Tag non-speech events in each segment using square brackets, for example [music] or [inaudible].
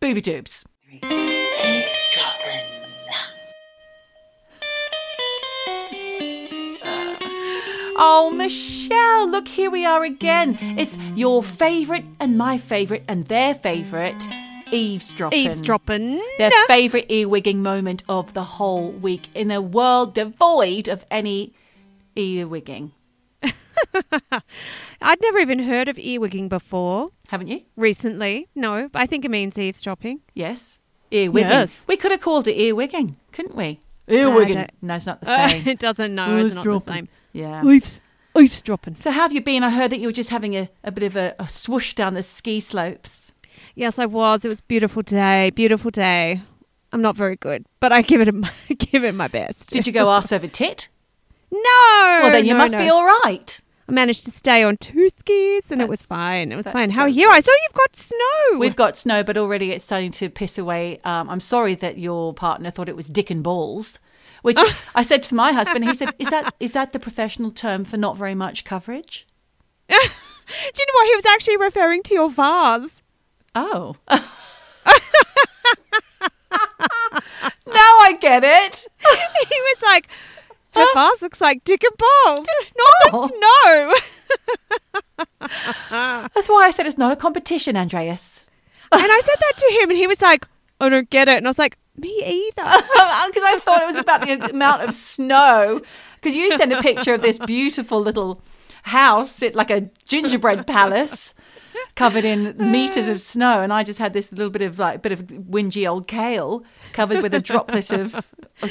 Booby doobs. Oh, Michelle, look, here we are again. It's your favourite and my favourite and their favourite eavesdropping. Eavesdropping. Their favourite earwigging moment of the whole week in a world devoid of any earwigging. [laughs] I'd never even heard of earwigging before. Haven't you? Recently, no. I think it means eavesdropping. Yes. Earwigging. Yes. We could have called it earwigging, couldn't we? Earwigging. No, it's not the [laughs] same. it doesn't know. It's not the same. Yeah. Eaves, eavesdropping. So how have you been? I heard that you were just having a, a bit of a, a swoosh down the ski slopes. Yes, I was. It was a beautiful day. Beautiful day. I'm not very good, but I give it a, [laughs] give it my best. Did you go arse over tit? No. Well, then you no, must no. be all right. I managed to stay on two skis, and it was fine. It was fine. How so are you? I saw you've got snow. We've got snow, but already it's starting to piss away. Um, I'm sorry that your partner thought it was dick and balls, which [laughs] I said to my husband. He said, "Is that is that the professional term for not very much coverage?" [laughs] Do you know what? He was actually referring to your vase. Oh. [laughs] now I get it. he was like, her vase looks like dick and balls, not Oh. the snow. [laughs] That's why I said it's not a competition, Andreas. and I said that to him, and he was like, I don't get it. And I was like, me either. [laughs] Because I thought it was about the amount of snow. Because you sent a picture of this beautiful little house, it like a gingerbread palace, covered in meters of snow, and I just had this little bit of like bit of whingy old kale covered with a droplet of. [laughs]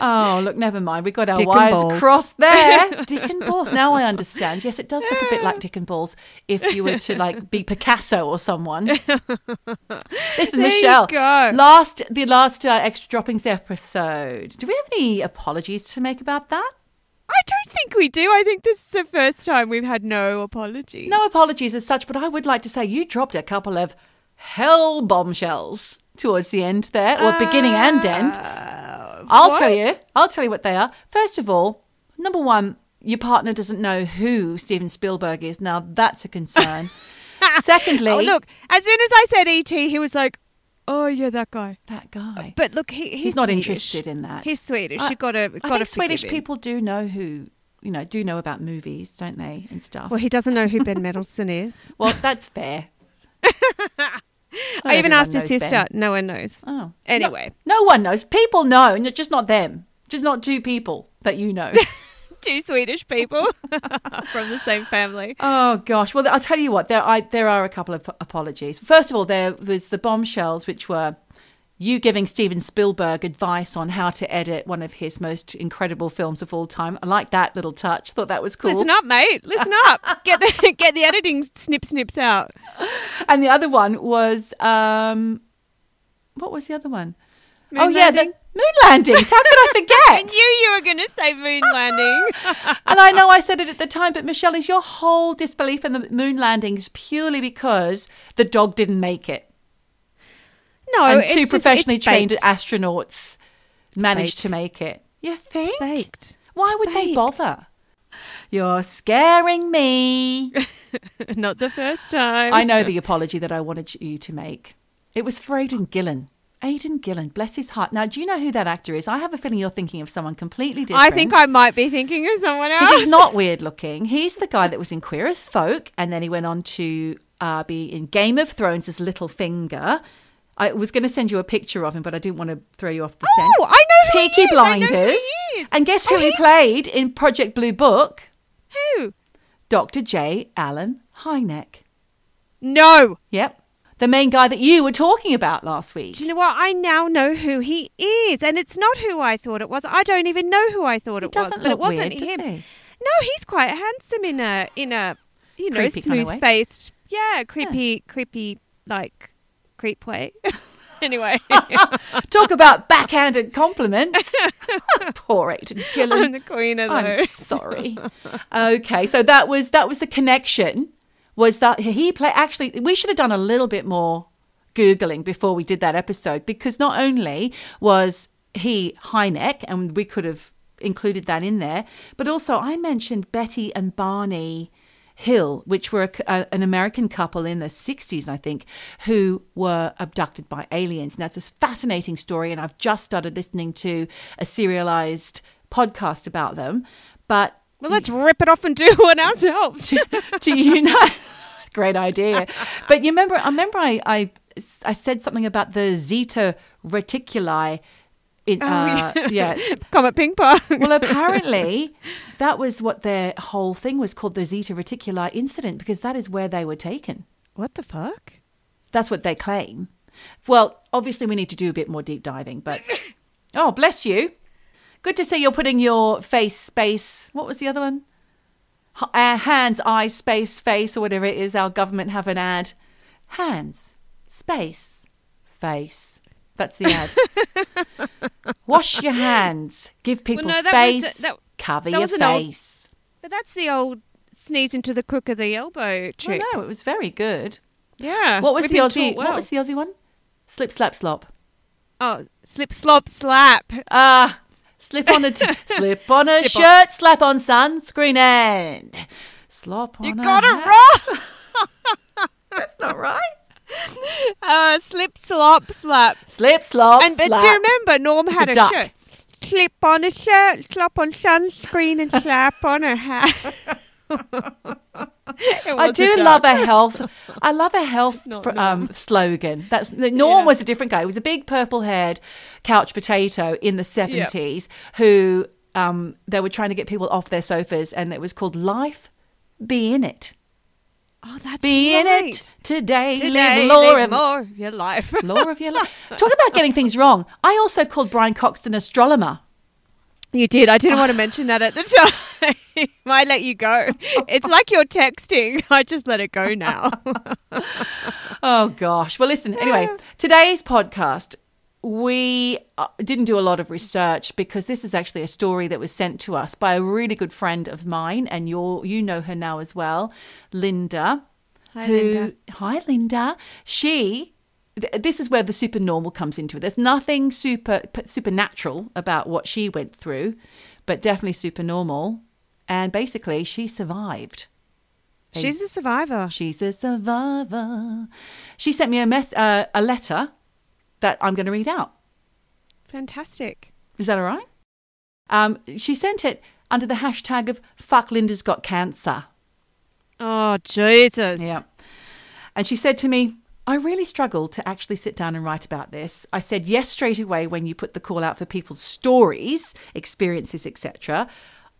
oh, look, never mind. We got our Dick wires balls. crossed there. [laughs] Dick and balls. Now I understand. Yes, it does look a bit like Dick and balls if you were to like be Picasso or someone. Listen, There Michelle. go. Last the last uh, extra droppings episode. Do we have any apologies to make about that? I don't think we do. I think this is the first time we've had no apologies. No apologies as such, but I would like to say you dropped a couple of hell bombshells towards the end there, or ah, beginning and end. I'll what? tell you. I'll tell you what they are. First of all, number one, your partner doesn't know who Steven Spielberg is. Now that's a concern. [laughs] Oh, Secondly, Oh, look, as soon as I said ET, he was like, oh, yeah, that guy. that guy. But look, he, he's, He's not Swedish. interested in that. He's Swedish. I- you gotta, I gotta think Swedish him. people do know who you know do know about movies, don't they, and stuff. Well, he doesn't know who Ben Mendelsohn is. [laughs] Well, that's fair. [laughs] I even asked his sister. Ben. No one knows. Oh, Anyway. no, no one knows. People know, and just not them. Just not two people that you know. [laughs] Two Swedish people [laughs] from the same family. oh gosh. Well, I'll tell you what. There, I, there are a couple of apologies. First of all, there was the bombshells, which were you giving Steven Spielberg advice on how to edit one of his most incredible films of all time. I like that little touch. Thought that was cool. Listen up, mate. Listen up. [laughs] Get the get the editing snip snips out. And the other one was um, what was the other one? Moon oh yeah, the landing? Moon landings. How could I forget? [laughs] I knew you were going to say moon [laughs] landing. and I know I said it at the time, but Michelle, is your whole disbelief in the moon landings purely because the dog didn't make it, No, and it's two professionally it's trained faked. astronauts managed faked. to make it? You think? faked. Why would they bother? You're scaring me. [laughs] Not the first time. I know the apology that I wanted you to make. It was for Aidan Gillen. Aidan Gillen, bless his heart. Now, do you know who that actor is? I have a feeling you're thinking of someone completely different. I think I might be thinking of someone else. he's not weird looking. He's the guy that was in Queer as Folk, and then he went on to uh, be in Game of Thrones as Littlefinger. I was going to send you a picture of him, but I didn't want to throw you off the scent. Oh, I know who he Peaky is. I know who he is. And guess Oh, who he played in Project Blue Book? Who? Dr. J. Allen Hynek. No. Yep. The main guy that you were talking about last week. Do you know what? I now know who he is, and it's not who I thought it was. I don't even know who I thought it was, doesn't but it wasn't weird, him. he? No, he's quite handsome in a in a you know Creepy kind of smooth faced, yeah, creepy, creepy like creep way. [laughs] anyway, [laughs] Talk about backhanded compliments. [laughs] Poor Aidan Gillen. I'm the queen of those. I'm sorry. okay, so that was that was the connection. Was that he play? Actually, we should have done a little bit more googling before we did that episode because not only was he Hynek, and we could have included that in there, but also I mentioned Betty and Barney Hill, which were a, a- an American couple in the 60s, I think, who were abducted by aliens. And that's a fascinating story. And I've just started listening to a serialized podcast about them. But Well, let's rip it off and do [laughs] one ourselves. [laughs] do you know? [laughs] Great idea. But you remember, I remember I, I, I said something about the Zeta reticuli. In, Oh, uh, yeah. Comet ping pong. Well, apparently, that was what their whole thing was called the Zeta reticuli incident because that is where they were taken. what the fuck? That's what they claim. Well, obviously, we need to do a bit more deep diving, but oh, bless you. Good to see you're putting your face space. What was the other one? Uh, hands, eyes, space, face, or whatever it is. Our government have an ad. Hands, space, face. That's the ad. [laughs] Wash your hands. Give people no, that was- space. that- cover that your an old- face. But that's the old sneeze into the crook of the elbow Well, trick. no, it was very good. Yeah. What was the Aussie? well. What was the Aussie one? Slip, slap, slop. Oh, slip, slop, slap. Ah, slip on a t- [laughs] slip on a Slip on- shirt, slap on sunscreen, and slop on. You a got it hat. wrong. [laughs] [laughs] That's not right. Uh, slip, slop, slap. Slip, slop, and slap. do you remember Norm It's had a duck. shirt? Slip on a shirt, slap on sunscreen, and slap on a hat. I do love a [laughs] health. I love a health Not fr- um, slogan. That's Norm Yeah. was a different guy. He was a big purple-haired couch potato in the seventies who um, they were trying to get people off their sofas, and it was called "Life Be in It." Oh, that's Be in it today. Today, live law live more of your life. law of your life. [laughs] Talk about getting things wrong. I also called Brian Cox an astrologer. You did. I didn't want to mention that at the time. [laughs] I let you go. It's like you're texting. [laughs] I just let it go now. [laughs] Oh gosh. Well, listen. Anyway, today's podcast. We uh, didn't do a lot of research because this is actually a story that was sent to us by a really good friend of mine, and you're you know her now as well, Linda. Hi, who, Linda. Hi, Linda. She. Th- This is where the supernormal comes into it. There's nothing super supernatural about what she went through, but definitely supernormal. And basically, she survived. She's a survivor. She's a survivor. She sent me a mess, uh, a letter that I'm going to read out. Fantastic. Is that all right? Um, she sent it under the hashtag of "Fuck Linda's got cancer." Oh, Jesus. Yeah, and she said to me, "I really struggled to actually sit down and write about this." I said yes straight away when you put the call out for people's stories, experiences, etc.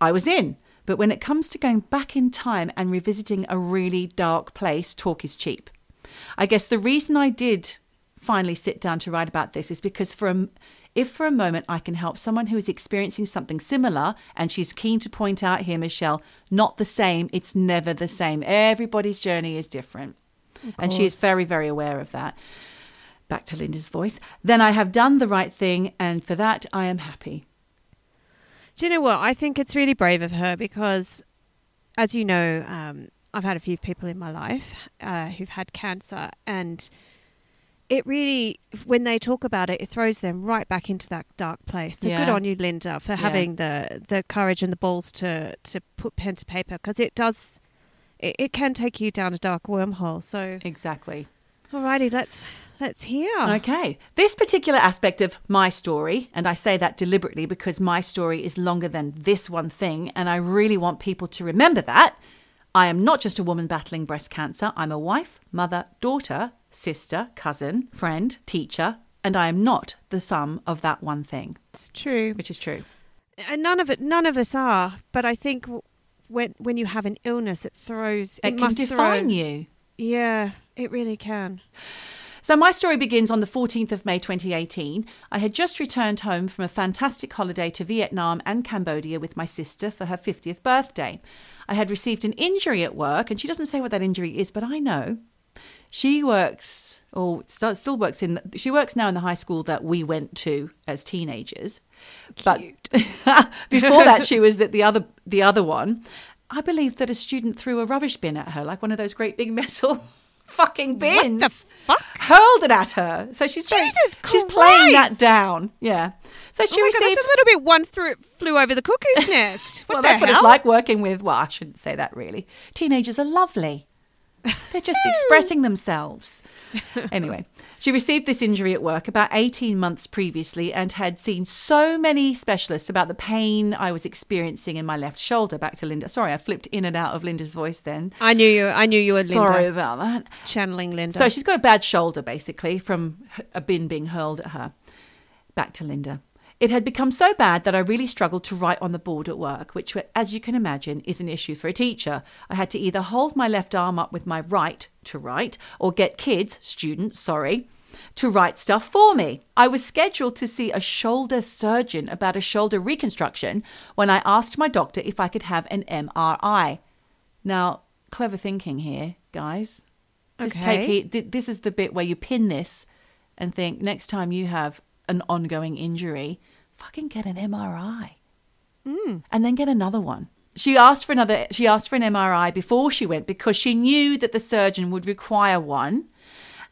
I was in. But when it comes to going back in time and revisiting a really dark place, talk is cheap. I guess the reason I did finally sit down to write about this is because for a, if for a moment I can help someone who is experiencing something similar and she's keen to point out here, Michelle, not the same, it's never the same. Everybody's journey is different. And she is very, very aware of that. Back to Linda's voice. Then I have done the right thing, and for that I am happy. Do you know what? I think it's really brave of her because, as you know, um, I've had a few people in my life uh, who've had cancer, and it really, when they talk about it, it throws them right back into that dark place. So good on you, Linda, for having the the courage and the balls to to put pen to paper because it does. It, it can take you down a dark wormhole. So, Exactly. alrighty, let's let's hear. Okay. This particular aspect of my story, and I say that deliberately because my story is longer than this one thing, and I really want people to remember that. I am not just a woman battling breast cancer. I'm a wife, mother, daughter, sister, cousin, friend, teacher, and I am not the sum of that one thing, It's true. which is true. and none of it none of us are but i think when when you have an illness it throws It, it, can must define throw, you. yeah it really can So, my story begins on the 14th of May 2018. I had just returned home from a fantastic holiday to Vietnam and Cambodia with my sister for her 50th birthday. I had received an injury at work, and she doesn't say what that injury is, but I know. She works, or st- still works in, she works now in the high school that we went to as teenagers. But [laughs] before that, she was at the other, the other one. I believe that a student threw a rubbish bin at her, like one of those great big [laughs] metal fucking bins What the fuck? hurled it at her. So she's Jesus she's playing that down. Yeah. So she oh God, received. that's a little bit one through, flew over the cuckoo's nest. [laughs] Well, that's what it's like working with. Well, I shouldn't say that really. Teenagers are lovely. [laughs] They're just expressing themselves. Anyway, she received this injury at work about 18 months previously and had seen so many specialists about the pain I was experiencing in my left shoulder. Back to Linda. Sorry, I flipped in and out of Linda's voice then. I knew you. I knew you were Linda. Sorry about that. Channeling Linda. So she's got a bad shoulder, basically, from a bin being hurled at her. Back to Linda. It had become so bad that I really struggled to write on the board at work, which, as you can imagine, is an issue for a teacher. I had to either hold my left arm up with my right to write or get kids, students, sorry, to write stuff for me. I was scheduled to see a shoulder surgeon about a shoulder reconstruction when I asked my doctor if I could have an MRI. Now, clever thinking here, guys. Just Okay. take it. This is the bit where you pin this and think next time you have an ongoing injury, fucking get an MRI and then get another one. She asked for another. She asked for an MRI before she went because she knew that the surgeon would require one,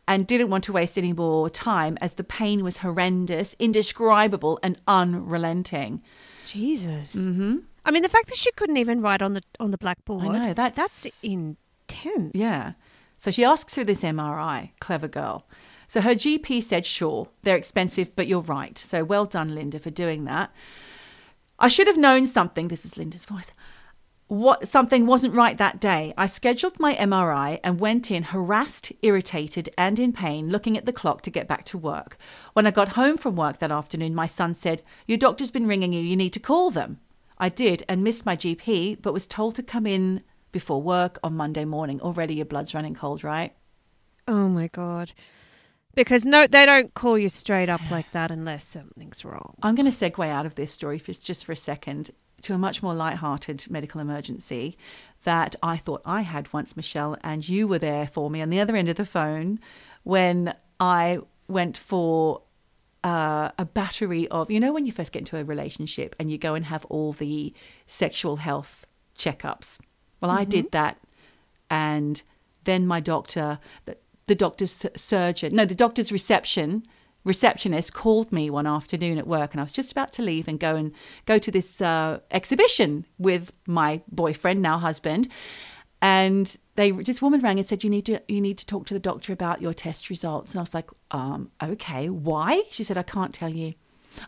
and didn't want to waste any more time as the pain was horrendous, indescribable, and unrelenting. Jesus. Mm-hmm. I mean, the fact that she couldn't even write on the on the blackboard. I know, that's- that's intense. Yeah. So she asks for this MRI. Clever girl. So her GP said, sure, they're expensive, but you're right. So well done, Linda, for doing that. I should have known something. This is Linda's voice. What something wasn't right that day. I scheduled my MRI and went in harassed, irritated, and in pain, looking at the clock to get back to work. When I got home from work that afternoon, my son said, Your doctor's been ringing you, you need to call them. I did and missed my GP, but was told to come in before work on Monday morning. Already your blood's running cold, right? Oh my god. Because no, they don't call you straight up like that unless something's wrong. I'm going to segue out of this story for, just for a second to a much more light-hearted medical emergency that I thought I had once, Michelle, and you were there for me on the other end of the phone when I went for uh, a battery of, you know, when you first get into a relationship and you go and have all the sexual health checkups. Well, I did that, and then my doctor, the, doctor's surgeon, no, the doctor's reception receptionist called me one afternoon at work, and I was just about to leave and go and go to this uh, exhibition with my boyfriend, now husband. And they this woman rang and said you need to you need to talk to the doctor about your test results. And I was like, um, okay, why? She said I can't tell you.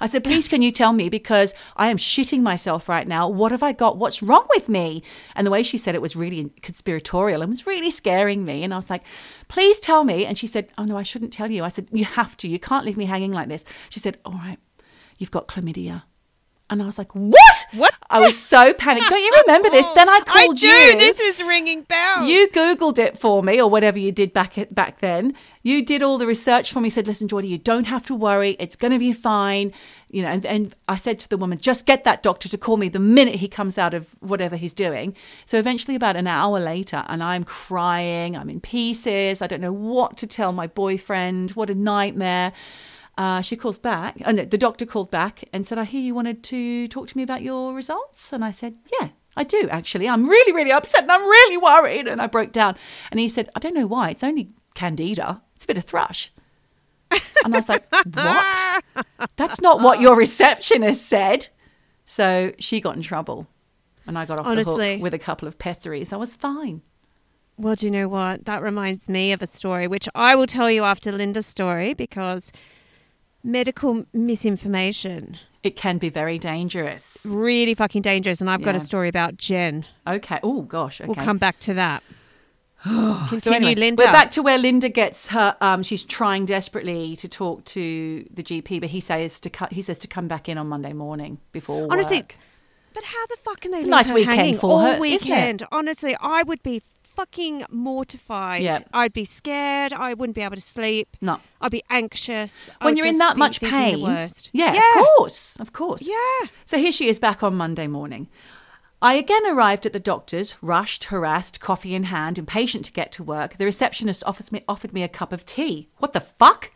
I said, please, can you tell me because I am shitting myself right now. What have I got? What's wrong with me? And the way she said it was really conspiratorial and was really scaring me. And I was like, please tell me. And she said, oh no, I shouldn't tell you. I said, you have to. You can't leave me hanging like this. She said, all right, you've got chlamydia. And I was like, what? What? I was so panicked. Don't you remember this? Then I I called do. you. This is ringing bells. You Googled it for me, or whatever you did back at, back then. You did all the research for me. Said, "Listen, Geordie, you don't have to worry. It's going to be fine." You know, and, and I said to the woman, "Just get that doctor to call me the minute he comes out of whatever he's doing." So eventually, about an hour later, and I'm crying. I'm in pieces. I don't know what to tell my boyfriend. What a nightmare. Uh, she calls back, and the doctor called back and said, "I hear you wanted to talk to me about your results." And I said, "Yeah, I do actually. I'm really, really upset, and I'm really worried." And I broke down. And he said, "I don't know why. It's only candida. It's a bit of thrush." And I was like, "What? That's not what your receptionist said." So she got in trouble, and I got off the hook with a couple of pessaries. I was fine. Well, do you know what? That reminds me of a story which I will tell you after Linda's story because medical misinformation It can be very dangerous. really fucking dangerous. And I've got a story about Jen. Okay. Oh gosh. Okay. We'll come back to that. [sighs] Continue, So anyway, Linda. we're back to where Linda gets her. Um, she's trying desperately to talk to the GP, but he says to cut. He says to come back in on Monday morning before Honestly, work. But how the fuck can they It's a nice her weekend for all her, weekend? Honestly, I would be fucking mortified. Yeah. I'd be scared. I wouldn't be able to sleep. No. I'd be anxious. When you're in that much pain, The worst. yeah, yeah, of course, of course. Yeah. So here she is back on Monday morning. I again arrived at the doctor's, rushed, harassed, coffee in hand, impatient to get to work. The receptionist offers me, offered me a cup of tea. What the fuck?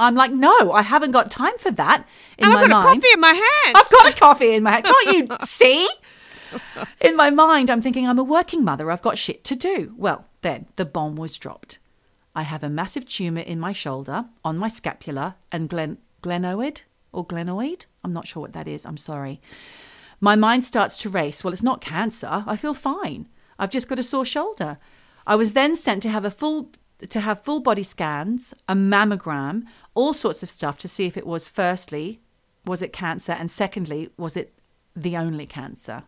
I'm like, no, I haven't got time for that. In And my I've got a coffee in my hand. I've got a coffee in my hand. Can't you [laughs] see? [laughs] In my mind, I'm thinking I'm a working mother. I've got shit to do. Well, then the bomb was dropped. I have a massive tumour in my shoulder, on my scapula, and glen- glenoid or glenoid. I'm not sure what that is. I'm sorry. My mind starts to race. Well, it's not cancer. I feel fine. I've just got a sore shoulder. I was then sent to have a full to have full body scans, a mammogram, all sorts of stuff to see if it was firstly was it cancer and secondly was it the only cancer.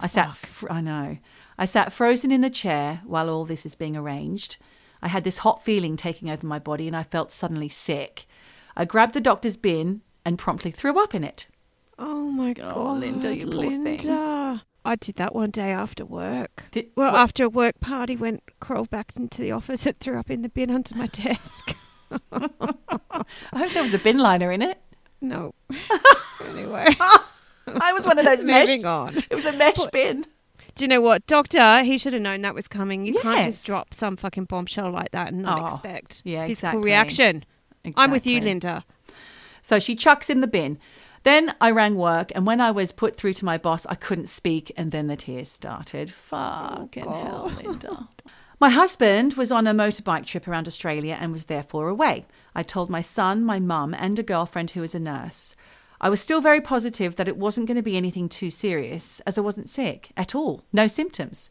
I sat fr- I know. I sat frozen in the chair while all this is being arranged. I had this hot feeling taking over my body and I felt suddenly sick. I grabbed the doctor's bin and promptly threw up in it. Oh my God. Oh, Linda, you poor thing. Linda. I did that one day after work. Did, Well, what- after a work party, went crawled back into the office and threw up in the bin under my desk. [laughs] [laughs] I hope there was a bin liner in it. no. [laughs] anyway, I was one of those [laughs] mesh. moving on. [laughs] It was a mesh bin. Do you know what, Doctor? He should have known that was coming. You can't just drop some fucking bombshell like that and not Oh, expect yeah, physical exactly. reaction. I'm with you, Linda. So she chucks in the bin. Then I rang work, and when I was put through to my boss, I couldn't speak, and then the tears started. Fucking oh, hell, Linda. My husband was on a motorbike trip around Australia and was therefore away. I told my son, my mum, and a girlfriend who was a nurse. I was still very positive that it wasn't going to be anything too serious, as I wasn't sick at all, no symptoms.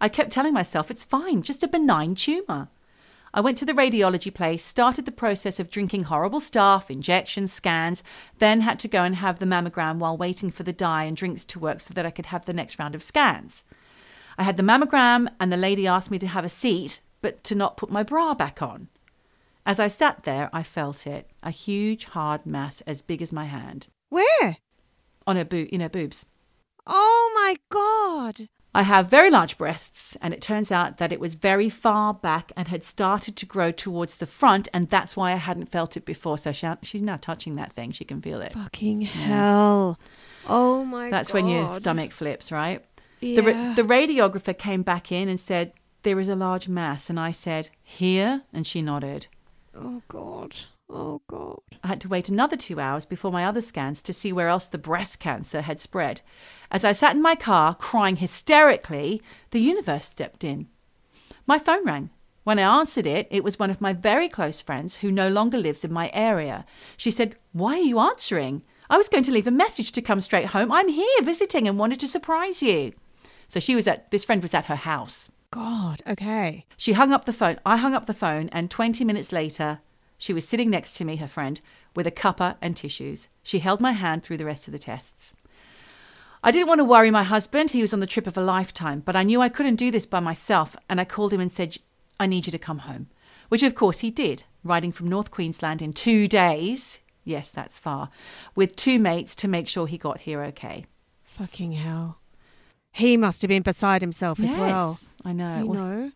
I kept telling myself it's fine, just a benign tumour. I went to the radiology place, started the process of drinking horrible stuff, injections, scans, then had to go and have the mammogram while waiting for the dye and drinks to work so that I could have the next round of scans. I had the mammogram, and the lady asked me to have a seat, but to not put my bra back on. As I sat there, I felt it a huge, hard mass as big as my hand Where? on her boot, in her boobs. Oh my god. I have very large breasts, and it turns out that it was very far back and had started to grow towards the front, and that's why I hadn't felt it before. So she, she's now touching that thing; she can feel it. Fucking hell. Oh my That's god. when your stomach flips, right? Yeah. The, ra- the radiographer came back in and said there is a large mass, and I said here, and she nodded. Oh god. Oh god. I had to wait another two hours before my other scans to see where else the breast cancer had spread. As I sat in my car crying hysterically, the universe stepped in. My phone rang. When I answered it, it was one of my very close friends who no longer lives in my area. She said, Why are you answering? I was going to leave a message to come straight home. I'm here visiting and wanted to surprise you. So she was at, this friend was at her house. God. Okay. She hung up the phone. I hung up the phone, and 20 minutes later, she was sitting next to me, her friend, with a cuppa and tissues. She held my hand through the rest of the tests. I didn't want to worry my husband. He was on the trip of a lifetime, but I knew I couldn't do this by myself, and I called him and said, I need you to come home. Which, of course, he did, riding from North Queensland in two days. Yes, that's far. With two mates to make sure he got here okay. Fucking hell. He must have been beside himself as well. I know. You Well, know.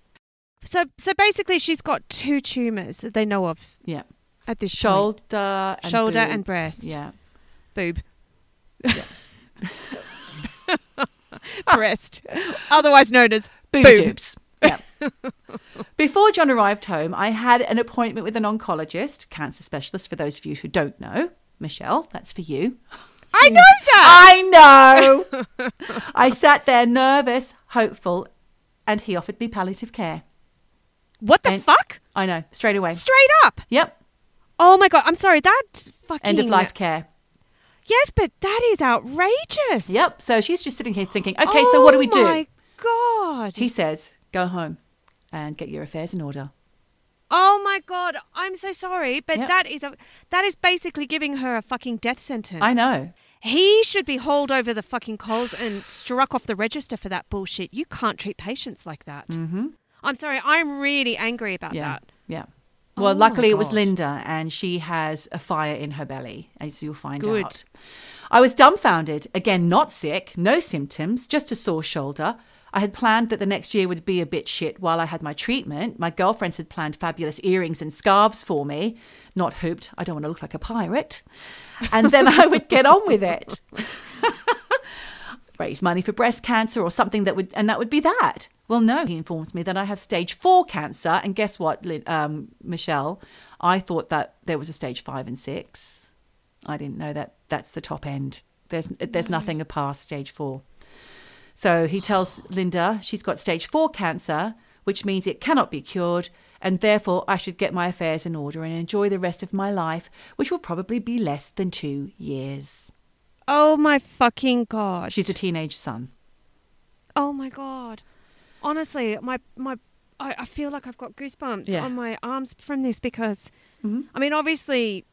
So so basically she's got two tumours that they know of Yeah. at this point. Shoulder and Shoulder boob. and breast. Yeah. Boob. Yeah. [laughs] [laughs] breast. Otherwise known as Booby Boom. Yeah. Before John arrived home, I had an appointment with an oncologist, cancer specialist, for those of you who don't know. Michelle, that's for you. I know that. I know. [laughs] I sat there nervous, hopeful, and he offered me palliative care. What the And- fuck? I know, straight away. Straight up. Yep. Oh my god, I'm sorry. That's fucking End of life care. Yes, but that is outrageous. Yep. So she's just sitting here thinking, okay, so what do we oh do? Oh my god. He says, go home and get your affairs in order. Oh my god, I'm so sorry, but Yep. that is a that is basically giving her a fucking death sentence. I know. He should be hauled over the fucking coals and struck off the register for that bullshit. You can't treat patients like that. Mm-hmm. I'm sorry, I'm really angry about Yeah. that. Yeah. Well, Oh luckily it was Linda, and she has a fire in her belly, as you'll find Good. out. I was dumbfounded. Again, not sick, no symptoms, just a sore shoulder. I had planned that the next year would be a bit shit while I had my treatment. My girlfriends had planned fabulous earrings and scarves for me. Not hooped. I don't want to look like a pirate. And then I would get on with it. [laughs] raise money for breast cancer or something that would, and that would be that. Well, no, he informs me that I have stage four cancer. And guess what, um, Michelle? I thought that there was a stage five and six. I didn't know that that's the top end. There's, there's nothing past stage four. So he tells Linda she's got stage four cancer, which means it cannot be cured, and therefore I should get my affairs in order and enjoy the rest of my life, which will probably be less than two years. Oh my fucking god. She's a teenage son. Oh my god. Honestly, my my I, I feel like I've got goosebumps Yeah. on my arms from this because Mhm. I mean obviously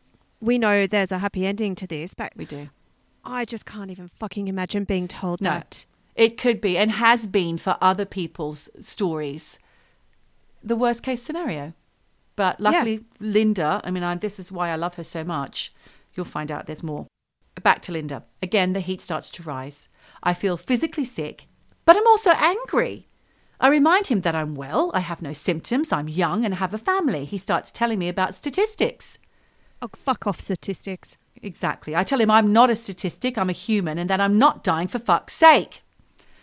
we know there's a happy ending to this, but We do. I just can't even fucking imagine being told No. that. It could be and has been for other people's stories the worst case scenario. But luckily, Linda, I mean, I, this is why I love her so much. You'll find out there's more. Back to Linda. Again, the heat starts to rise. I feel physically sick, but I'm also angry. I remind him that I'm well, I have no symptoms, I'm young and have a family. He starts telling me about statistics. Oh fuck off statistics. Exactly. I tell him I'm not a statistic, I'm a human, and that I'm not dying for fuck's sake.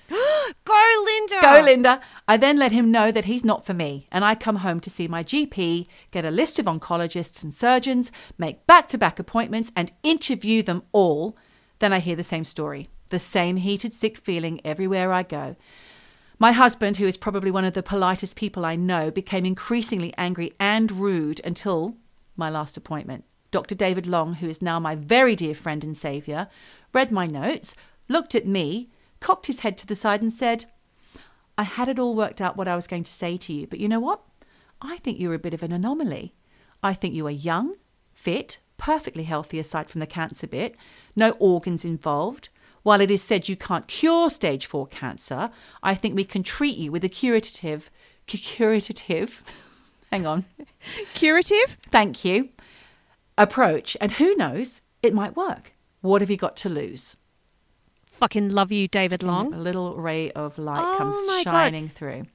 [gasps] Go Linda. Go, Linda. I then let him know that he's not for me, and I come home to see my GP, get a list of oncologists and surgeons, make back to back appointments, and interview them all. Then I hear the same story the same heated, sick feeling everywhere I go. My husband, who is probably one of the politest people I know, became increasingly angry and rude until my last appointment. Dr. David Long, who is now my very dear friend and saviour, read my notes, looked at me, cocked his head to the side, and said, I had it all worked out what I was going to say to you, but you know what? I think you're a bit of an anomaly. I think you are young, fit, perfectly healthy aside from the cancer bit, no organs involved. While it is said you can't cure stage 4 cancer, I think we can treat you with a curative curative [laughs] hang on. Curative? Thank you. Approach, and who knows, it might work. What have you got to lose? Fucking love you, David Long. A little ray of light Oh comes my God. shining through.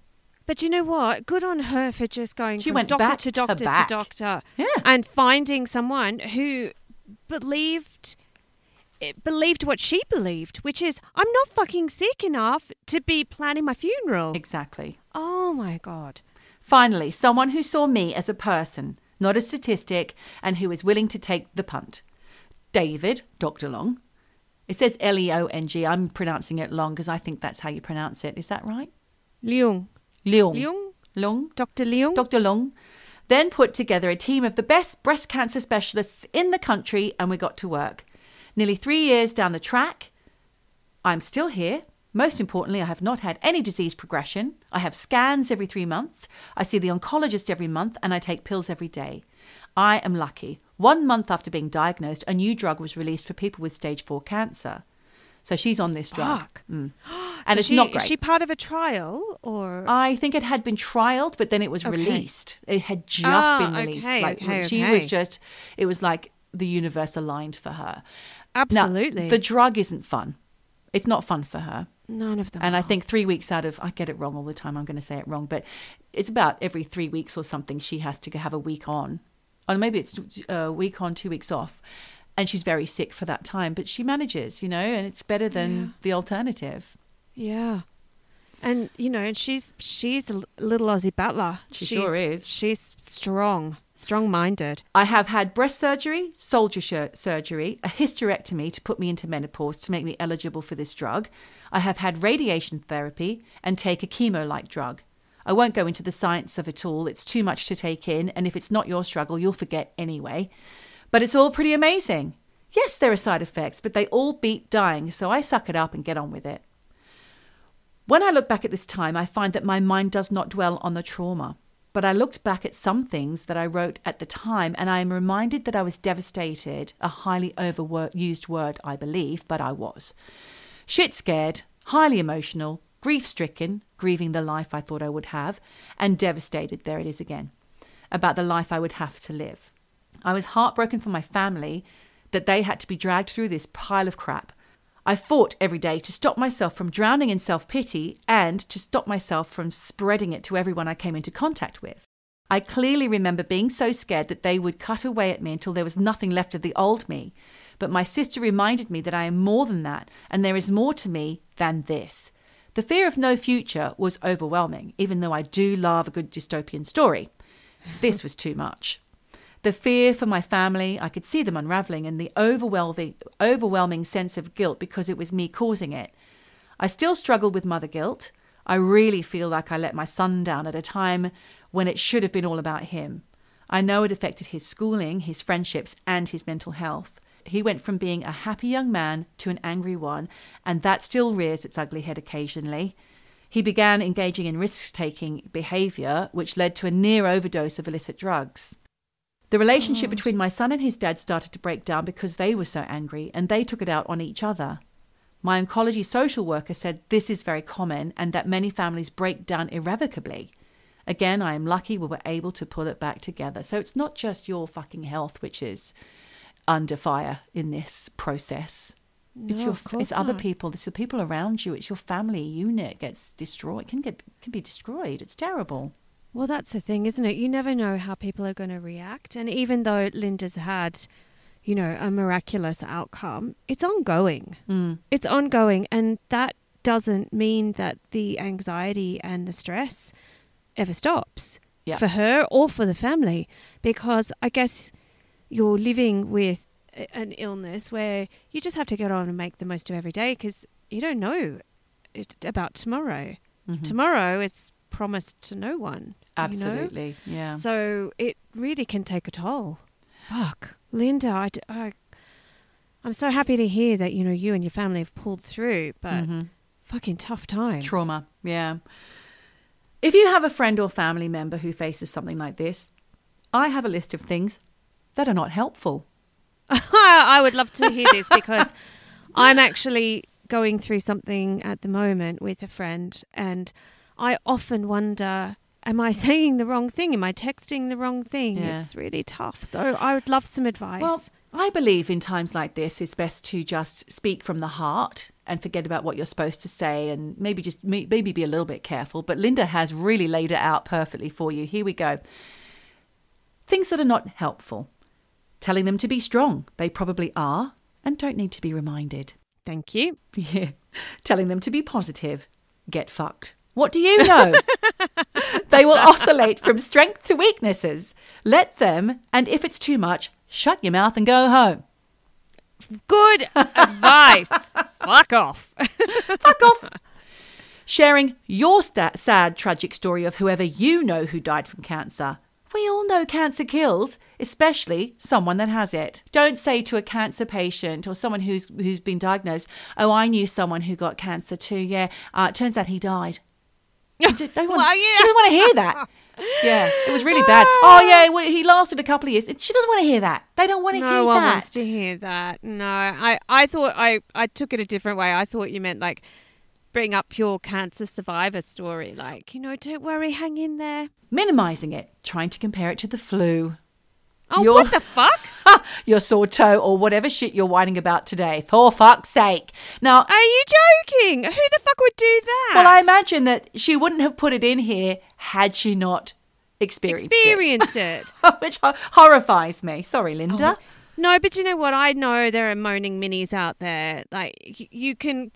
But you know what? Good on her for just going She went doctor back to to doctor to, back. doctor Yeah. and finding someone who believed eh, believed what she believed, which is I'm not fucking sick enough to be planning my funeral. Exactly. Oh my god. Finally, someone who saw me as a person, not a statistic, and who is willing to take the punt. David, Dr. Long. It says L E O N G. I'm pronouncing it long because I think that's how you pronounce it. Is that right? Leung. Leung. Leung? Long. Dr. Leung? Dr. Long then put together a team of the best breast cancer specialists in the country and we got to work. Nearly three years down the track, I'm still here. Most importantly, I have not had any disease progression. I have scans every three months. I see the oncologist every month and I take pills every day. I am lucky. One month after being diagnosed, a new drug was released for people with stage four cancer. So she's on this drug. Mm. [gasps] So And it's she- not great. Is she part of a trial or I think it had been trialed, but then it was Okay. released. It had just Ah, been released. okay, like okay, she was just. It was like the universe aligned for her. Absolutely. Now, the drug isn't fun. It's not fun for her. None of them. And I think three weeks out of, I get it wrong all the time. I'm going to say it wrong, but it's about every three weeks or something. She has to have a week on, or maybe it's a week on, two weeks off, and she's very sick for that time. But she manages, you know, and it's better than Yeah. the alternative. Yeah. And you know, and she's she's a little Aussie battler. She She's- sure is. She's strong, strong-minded. I have had breast surgery, soldier shir- surgery, a hysterectomy to put me into menopause to make me eligible for this drug. I have had radiation therapy and take a chemo like drug. I won't go into the science of it all, it's too much to take in, and if it's not your struggle, you'll forget anyway. But it's all pretty amazing. Yes, there are side effects, but they all beat dying, so I suck it up and get on with it. When I look back at this time, I find that my mind does not dwell on the trauma. But I looked back at some things that I wrote at the time, and I am reminded that I was devastated, a highly overused word, I believe, but I was. Shit scared, highly emotional, grief stricken, grieving the life I thought I would have, and devastated, there it is again, about the life I would have to live. I was heartbroken for my family that they had to be dragged through this pile of crap. I fought every day to stop myself from drowning in self pity and to stop myself from spreading it to everyone I came into contact with. I clearly remember being so scared that they would cut away at me until there was nothing left of the old me. But my sister reminded me that I am more than that, and there is more to me than this. The fear of no future was overwhelming, even though I do love a good dystopian story. This was too much. The fear for my family, I could see them unraveling, and the overwhelming, overwhelming sense of guilt because it was me causing it. I still struggle with mother guilt. I really feel like I let my son down at a time when it should have been all about him. I know it affected his schooling, his friendships, and his mental health. He went from being a happy young man to an angry one, and that still rears its ugly head occasionally. He began engaging in risk taking behavior, which led to a near overdose of illicit drugs. The relationship oh. between my son and his dad started to break down because they were so angry and they took it out on each other. My oncology social worker said this is very common and that many families break down irrevocably. Again, I am lucky we were able to pull it back together. So it's not just your fucking health which is under fire in this process. it's your it's course other people, it's the people around you, it's your family unit gets destroyed, can get can be destroyed. It's terrible. Well, that's the thing, isn't it? You never know how people are going to react. And even though Linda's had, you know, a miraculous outcome, it's ongoing. Mm. It's ongoing. And that doesn't mean that the anxiety and the stress ever stops Yeah. for her or for the family. Because I guess you're living with a- an illness where you just have to get on and make the most of every day because you don't know it, about tomorrow. Mhm. Tomorrow is promised to no one. you know? Absolutely. Yeah. So it really can take a toll. Fuck, Linda, I, d- I, am so happy to hear that you know you and your family have pulled through, but Mhm. fucking tough times. Trauma. Yeah. If you have a friend or family member who faces something like this, I have a list of things that are not helpful. [laughs] I would love to hear this because [laughs] I'm actually going through something at the moment with a friend, and I often wonder. Am I [laughs] saying the wrong thing? Am I texting the wrong thing? Yeah. It's really tough. So I would love some advice. Well, I believe in times like this, it's best to just speak from the heart and forget about what you're supposed to say and maybe just maybe be a little bit careful. But Linda has really laid it out perfectly for you. Here we go. Things that are not helpful. Telling them to be strong. They probably are and don't need to be reminded. Thank you. [laughs] Yeah. Telling them to be positive. Get fucked. What do you know? [laughs] they will oscillate from strength to weaknesses. Let them, and if it's too much, shut your mouth and go home. Good advice. [laughs] Fuck off. Fuck off. Sharing your sta- sad, tragic story of whoever you know who died from cancer. We all know cancer kills, especially someone that has it. Don't say to a cancer patient or someone who's who's been diagnosed, "Oh, I knew someone who got cancer too. Yeah, uh, it turns out he died." [laughs] They want, Well, She yeah. doesn't want to hear that. Yeah, it was really bad. [laughs] Oh yeah, well, he lasted a couple of years. She doesn't want to hear that. They don't want to no hear one that. wants to hear that. No, I, I thought I, I took it a different way. I thought you meant like bring up your cancer survivor story. Like, you know, don't worry, hang in there. Minimizing it, trying to compare it to the flu. Oh, You're- what the fuck? [laughs] your sore toe or whatever shit you're whining about today. For fuck's sake. Now, Are you joking? Who the fuck would do that? well, I imagine that she wouldn't have put it in here had she not experienced, experienced it. [laughs] it, which horrifies me. Sorry, oh, Linda. No, but you know what? I know there are moaning minis out there. Like you can,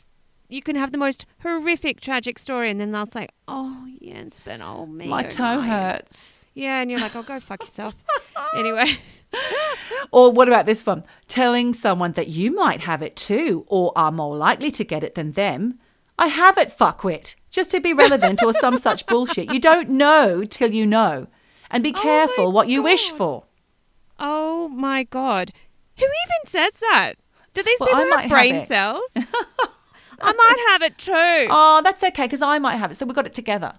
you can have the most horrific, tragic story, and then they'll say, "Oh, yeah, it's been old me." My oh, toe no." hurts. Yeah, and you're like, "Oh, go [laughs] fuck yourself." anyway, [laughs] Or what about this one? Telling someone that you might have it too, or are more likely to get it than them. I have it, fuckwit. Just to be [laughs] relevant or some such bullshit. You don't know till you know. And be Oh careful what you wish for. oh my god, who even says that? Do these Well, people might have have brain it. cells? I might have it too. Oh, that's okay because I might have it. So we got it together.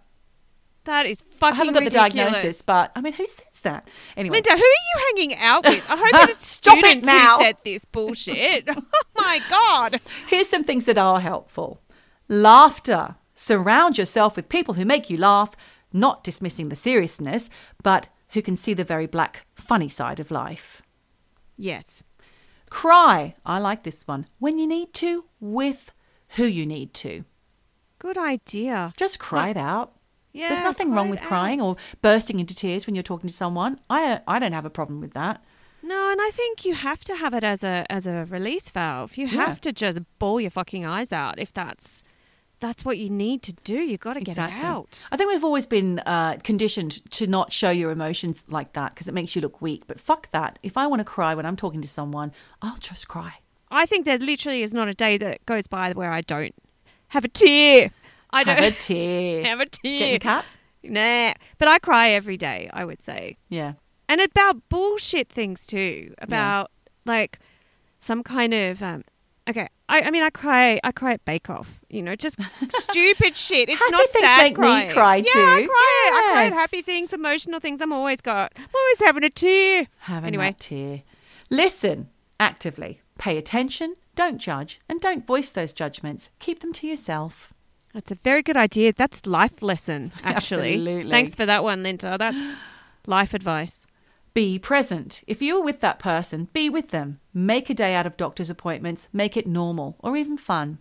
that is fucking. I haven't got ridiculous. the diagnosis, but I mean, who says that? Anyway, Linda, who are you hanging out with? I hope [laughs] it's Stop it students now. who said this bullshit. [laughs] oh my god. here's some things that are helpful laughter. Surround yourself with people who make you laugh, not dismissing the seriousness, but who can see the very black, funny side of life. Yes. Cry. I like this one. When you need to, with who you need to. Good idea. Just cry it out. Yeah. There's nothing wrong with it crying out. or bursting into tears when you're talking to someone. I I don't have a problem with that. No, and I think you have to have it as a as a release valve. You Yeah. have to just bawl your fucking eyes out if that's that's what you need to do. You've got to get Exactly. it out. I think we've always been uh, conditioned to not show your emotions like that because it makes you look weak. But fuck that. If I want to cry when I'm talking to someone, I'll just cry. I think there literally is not a day that goes by where I don't have a tear. I don't [laughs] have a tear. have a tear. Getting cut? Nah, but I cry every day. I would say. Yeah. and about bullshit things too about like some kind of um, okay. I, I mean, I cry. I cry at Bake Off. You know, just [laughs] stupid shit. It's. Happy not things sad make me crying. cry yeah, too. I cry. I cry at happy things, emotional things. I'm always got. I'm always having a tear. Having Anyway. that tear. Listen actively. Pay attention. Don't judge. And don't voice those judgments. Keep them to yourself. That's a very good idea. That's life lesson, [laughs] actually. Absolutely. Thanks for that one, Linda. That's life advice. Be present. If you're with that person, be with them. Make a day out of doctor's appointments. Make it normal or even fun.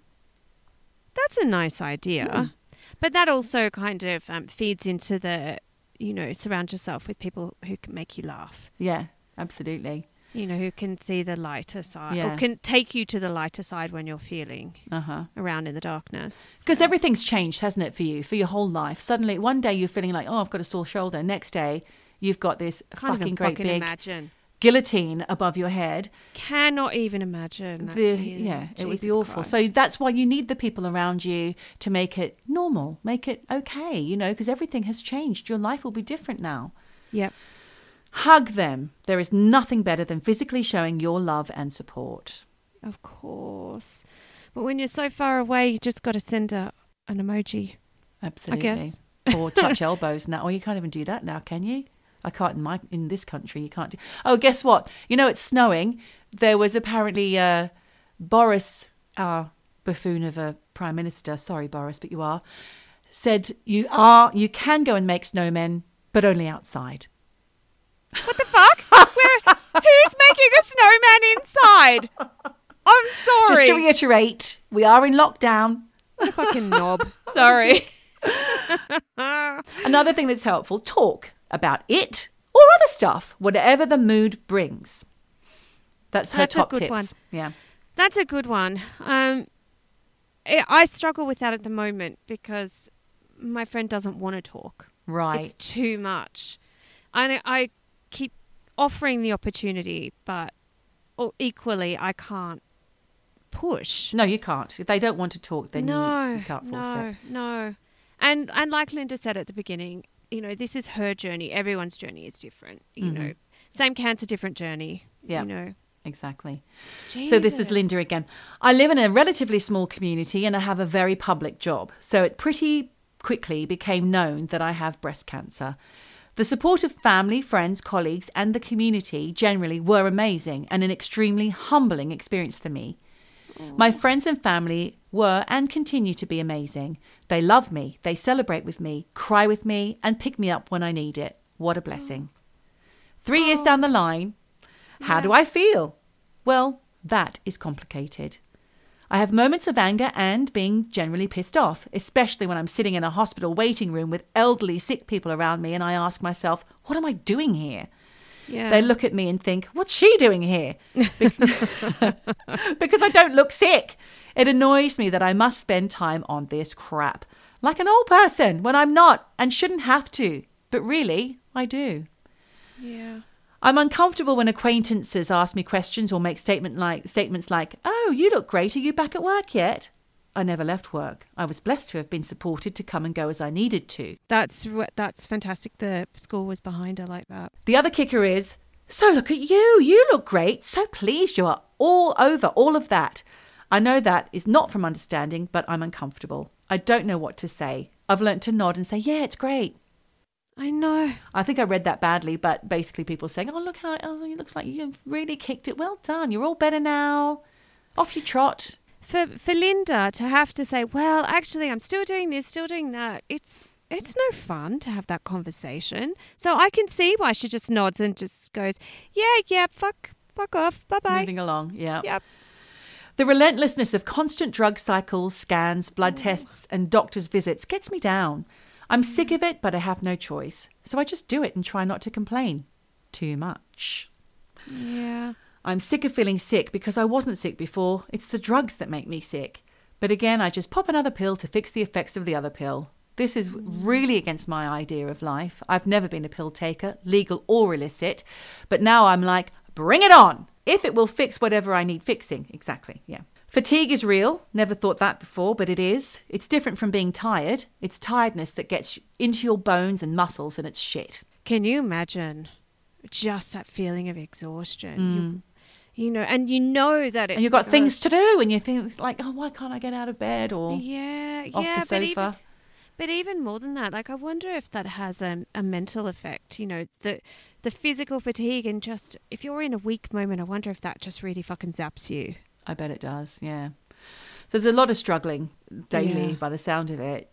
That's a nice idea. But that also kind of um, feeds into the, you know, surround yourself with people who can make you laugh. Yeah, absolutely. You know, who can see the lighter side Yeah. or can take you to the lighter side when you're feeling Uh huh. around in the darkness. Because So- everything's changed, hasn't it, for you, for your whole life? Suddenly, one day you're feeling like, oh, I've got a sore shoulder. Next day, you've got this can't fucking great fucking big imagine. guillotine above your head. Cannot even imagine. The, feeling. yeah, it would be awful. Christ. So that's why you need the people around you to make it normal, make it okay, you know, because everything has changed. Your life will be different now. Yep. Hug them. There is nothing better than physically showing your love and support. Of course. But when you're so far away, you just got to send a, an emoji. Absolutely. [laughs] or touch [laughs] elbows now. Oh, you can't even do that now, can you? I can't in my in this country. You can't do. Oh, guess what? You know it's snowing. There was apparently uh, Boris, our buffoon of a prime minister. Sorry, Boris, but you are. Said you are. You can go and make snowmen, but only outside. What the fuck? Where, who's making a snowman inside? I'm sorry. Just to reiterate, we are in lockdown. fucking knob. Sorry. [laughs] Another thing that's helpful: talk about it or other stuff, whatever the mood brings. That's her That's a top good tips. one. Yeah. That's a good one. Um, I I struggle with that at the moment because my friend doesn't want to talk. Right. It's too much. And I- I keep offering the opportunity, but or equally, I can't push. No, you can't. If they don't want to talk, then no, you, can't force no, it. no. And and like Linda said at the beginning, you know, this is her journey. Everyone's journey is different. You know, same cancer, different journey. Mm-hmm. Yeah. You know. Exactly. So this is Linda again. I live in a relatively small community and I have a very public job. So it pretty quickly became known that I have breast cancer. The support of family, friends, colleagues, and the community generally were amazing and an extremely humbling experience for me. My friends and family were and continue to be amazing. They love me, they celebrate with me, cry with me, and pick me up when I need it. What a blessing. Three years down the line, how do I feel? Well, that is complicated. I have moments of anger and being generally pissed off, especially when I'm sitting in a hospital waiting room with elderly sick people around me and I ask myself, what am I doing here? Yeah. They look at me and think, what's she doing here? Bec- [laughs] because I don't look sick. It annoys me that I must spend time on this crap, like an old person, when I'm not and shouldn't have to. But really, I do. yeah. I'm uncomfortable when acquaintances ask me questions or make statement like statements like, "Oh, you look great. Are you back at work yet?" I never left work. I was blessed to have been supported to come and go as I needed to. That's that's fantastic. The school was behind her like that. The other kicker is, "So look at you. You look great. So pleased you are all over all of that." I know that is not from understanding, but I'm uncomfortable. I don't know what to say. I've learnt to nod and say, "Yeah, it's great." I know. I think I read that badly, but basically people saying, "Oh, look how oh, it looks like you've really kicked it. Well done. You're all better now. Off you trot." For for Linda to have to say, well, actually, I'm still doing this, still doing that. It's it's no fun to have that conversation. So I can see why she just nods and just goes, yeah, yeah, fuck, fuck off, bye bye. Moving along, yeah. Yep. The relentlessness of constant drug cycles, scans, blood oh. tests, and doctor's visits gets me down. I'm sick of it, but I have no choice. So I just do it and try not to complain too much. Yeah. I'm sick of feeling sick because I wasn't sick before. It's the drugs that make me sick. But again, I just pop another pill to fix the effects of the other pill. This is mm. really against my idea of life. I've never been a pill taker, legal or illicit. But now I'm like, bring it on! If it will fix whatever I need fixing. Exactly, yeah. Fatigue is real. Never thought that before, but it is. It's different from being tired. It's tiredness that gets into your bones and muscles and it's shit. Can you imagine just that feeling of exhaustion? You, mm. You know, and you know that it's and you've got because- things to do, and you think like, oh, why can't I get out of bed or Yeah, off yeah, the but even, but even more than that, like I wonder if that has a, a mental effect. You know, the the physical fatigue and just if you're in a weak moment, I wonder if that just really fucking zaps you. I bet it does. Yeah. So there's a lot of struggling daily Yeah. by the sound of it.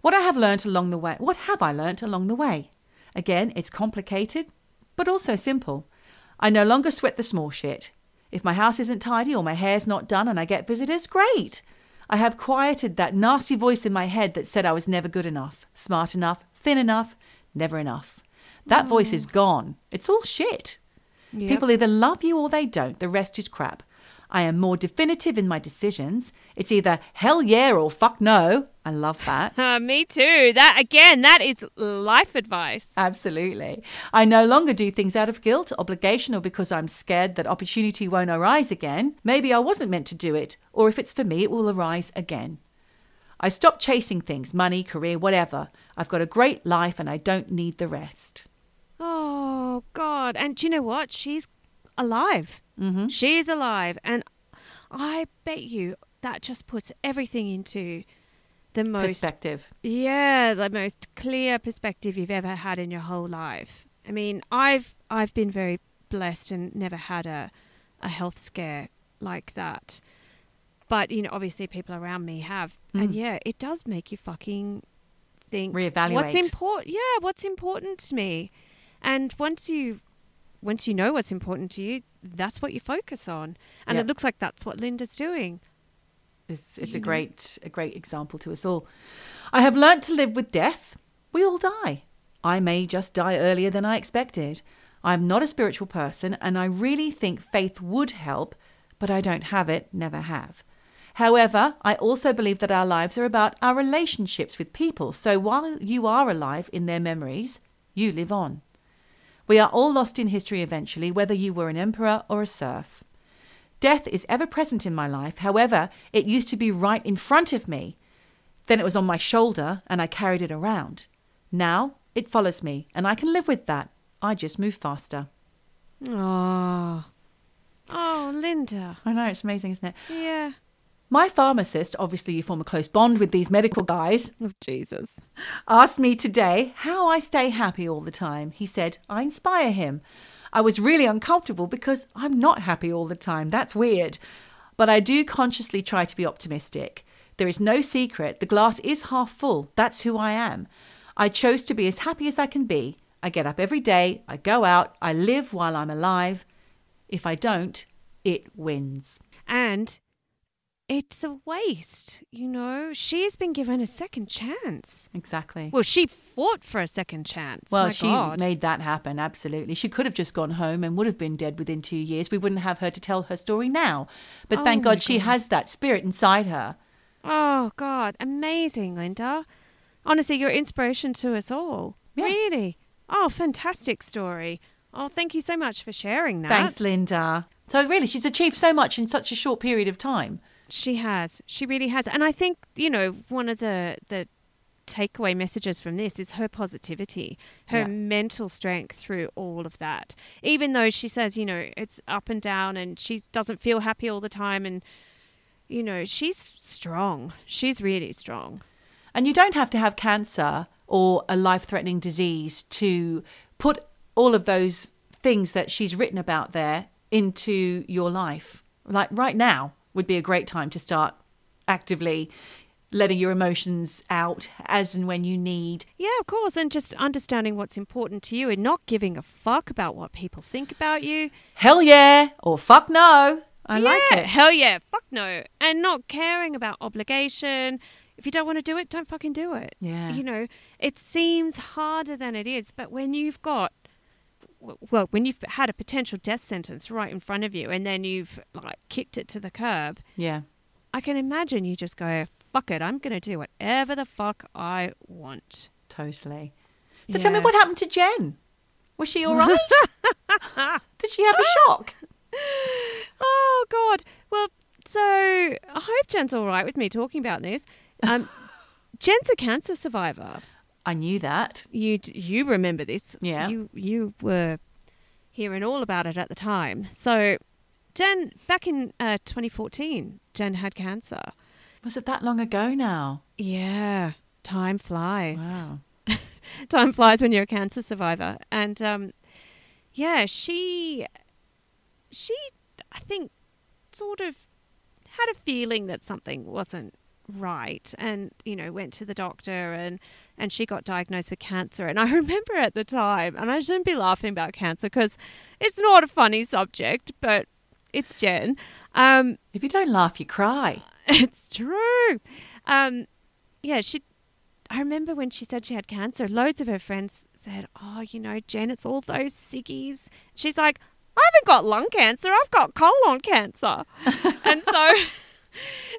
What I have learnt along the way. What have I learnt along the way? Again, it's complicated, but also simple. I no longer sweat the small shit. If my house isn't tidy or my hair's not done and I get visitors, great. I have quieted that nasty voice in my head that said I was never good enough, smart enough, thin enough, never enough. That voice mm. is gone. It's all shit. Yep. People either love you or they don't. The rest is crap. I am more definitive in my decisions. It's either hell yeah or fuck no. I love that. [laughs] Uh, me too. That again, that is life advice. Absolutely. I no longer do things out of guilt, obligation, or because I'm scared that opportunity won't arise again. Maybe I wasn't meant to do it, or if it's for me, it will arise again. I stopped chasing things money, career, whatever. I've got a great life and I don't need the rest. Oh God! And do you know what? She's alive. Mm-hmm. She's alive, and I bet you that just puts everything into the most Perspective. Yeah, the most clear perspective you've ever had in your whole life. I mean, I've I've been very blessed and never had a a health scare like that. But, you know, obviously people around me have. And yeah, it does make you fucking think reevaluate what's important yeah, what's important to me. And once you once you know what's important to you, that's what you focus on. And Yeah. it looks like that's what Linda's doing. It's, it's a know? great a great example to us all. I have learnt to live with death. We all die. I may just die earlier than I expected. I'm not a spiritual person and I really think faith would help, but I don't have it, never have. However, I also believe that our lives are about our relationships with people. So while you are alive in their memories, you live on. We are all lost in history eventually, whether you were an emperor or a serf. Death is ever present in my life. However, it used to be right in front of me. Then it was on my shoulder and I carried it around. Now it follows me and I can live with that. I just move faster. Oh. Oh, Linda. I know, it's amazing, isn't it? Yeah. My pharmacist, obviously you form a close bond with these medical guys, Oh, Jesus. asked me today how I stay happy all the time. He said, I inspire him. I was really uncomfortable because I'm not happy all the time. That's weird. But I do consciously try to be optimistic. There is no secret. The glass is half full. That's who I am. I chose to be as happy as I can be. I get up every day. I go out. I live while I'm alive. If I don't, it wins. And it's a waste, you know? She's been given a second chance. Exactly. Well, she fought for a second chance. Well, My she God. made that happen, absolutely. She could have just gone home and would have been dead within two years. We wouldn't have her to tell her story now. But Oh thank my God she has that spirit inside her. Oh, God. Amazing, Linda. Honestly, you're inspiration to us all. Yeah. Really. Oh, fantastic story. Oh, thank you so much for sharing that. Thanks, Linda. So, really, she's achieved so much in such a short period of time. She has. She really has. And I think, you know, one of the the takeaway messages from this is her positivity, her Yeah. mental strength through all of that. Even though she says, you know, it's up and down and she doesn't feel happy all the time and you know, she's strong. She's really strong. And you don't have to have cancer or a life threatening disease to put all of those things that she's written about there into your life. Like right now would be a great time to start actively letting your emotions out as and when you need. Yeah, of course, and just understanding what's important to you and not giving a fuck about what people think about you. Hell yeah or fuck no. I yeah, like it. Hell yeah, fuck no. And not caring about obligation. If you don't want to do it, don't fucking do it. Yeah. You know, it seems harder than it is, but when you've got well, when you've had a potential death sentence right in front of you and then you've like kicked it to the curb, Yeah. I can imagine you just go, fuck it, I'm going to do whatever the fuck I want. Totally. So tell me what happened to Jen? Was she all right? [laughs] Did she have a shock? Oh God. Well, so I hope Jen's all right with me talking about this. Um, [laughs] Jen's a cancer survivor. I knew that. You you remember this? Yeah. You you were hearing all about it at the time. So Jen, back in uh, 2014, Jen had cancer. Was it that long ago now? Yeah, time flies. Wow. [laughs] time flies when you're a cancer survivor. And um, yeah, she, she, I think, sort of had a feeling that something wasn't right and you know went to the doctor and and she got diagnosed with cancer. And i [laughs] remember at the time and i shouldn't be laughing about cancer because it's not a funny subject but it's jen um If you don't laugh, you cry. [laughs] it's true. Um yeah she i remember when she said she had cancer loads of her friends said oh you know jen it's all those ciggies she's like i haven't got lung cancer i've got colon cancer. [laughs] And so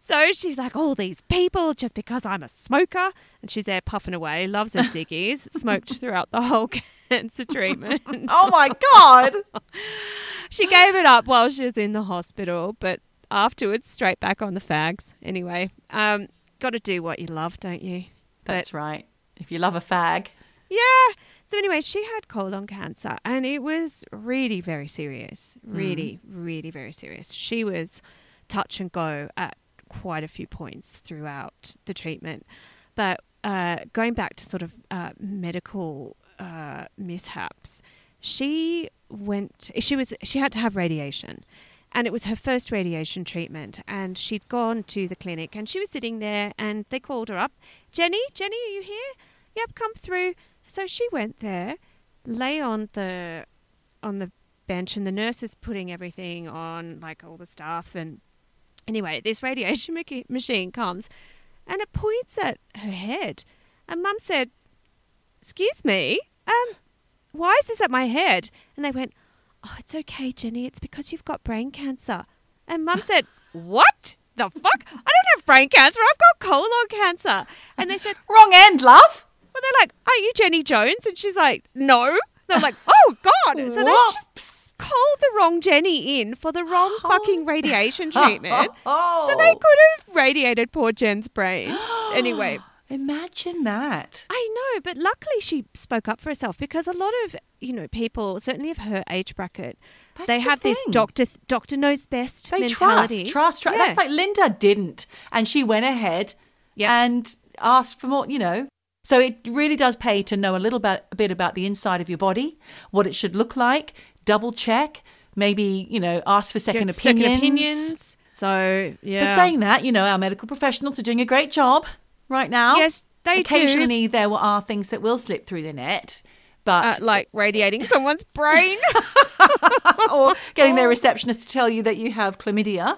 so she's like all these people just because i'm a smoker and she's there puffing away loves her ciggies [laughs] smoked throughout the whole [laughs] cancer treatment Oh my God. [laughs] she gave it up while she was in the hospital, but afterwards, straight back on the fags. Anyway, um, got to do what you love, don't you? That's right. If you love a fag. Yeah. So anyway, she had colon cancer, and it was really very serious. Really, really very serious. She was touch and go at quite a few points throughout the treatment. But uh, going back to sort of uh, medical uh, mishaps, she went. She was. She had to have radiation, and it was her first radiation treatment. And she'd gone to the clinic, and she was sitting there, and they called her up. Jenny, Jenny, are you here? Yep, come through. So she went there, lay on the on the bench, and the nurse is putting everything on, like all the stuff. And anyway, this radiation machi- machine comes, and it points at her head. And Mum said, "Excuse me, um, why is this at my head?" And they went, "Oh, it's okay, Jenny. It's because you've got brain cancer." And Mum said, [laughs] "What?" The fuck? I don't have brain cancer. I've got colon cancer. And they said, Wrong end, love. well, they're like, are you Jenny Jones? And she's like, no. They're like, oh, God. So they just. Called the wrong Jenny in for the wrong [gasps] fucking radiation treatment. [laughs] Oh. So they could have radiated poor Jen's brain. [gasps] Anyway, Imagine that. I know, but luckily she spoke up for herself because a lot of, you know, people, certainly of her age bracket, That's they the have this doctor doctor knows best They mentality. trust, trust, trust. Yeah. That's like Linda didn't. And she went ahead Yep. and asked for more, you know. So it really does pay to know a little bit, a bit about the inside of your body, what it should look like, double check, maybe, you know, ask for second Get opinions. Second opinions. So, yeah. But saying that, you know, our medical professionals are doing a great job right now. Yes, they do. Occasionally there are things that will slip through the net, but uh, like radiating someone's brain. [laughs] or getting their [laughs] receptionist to tell you that you have chlamydia.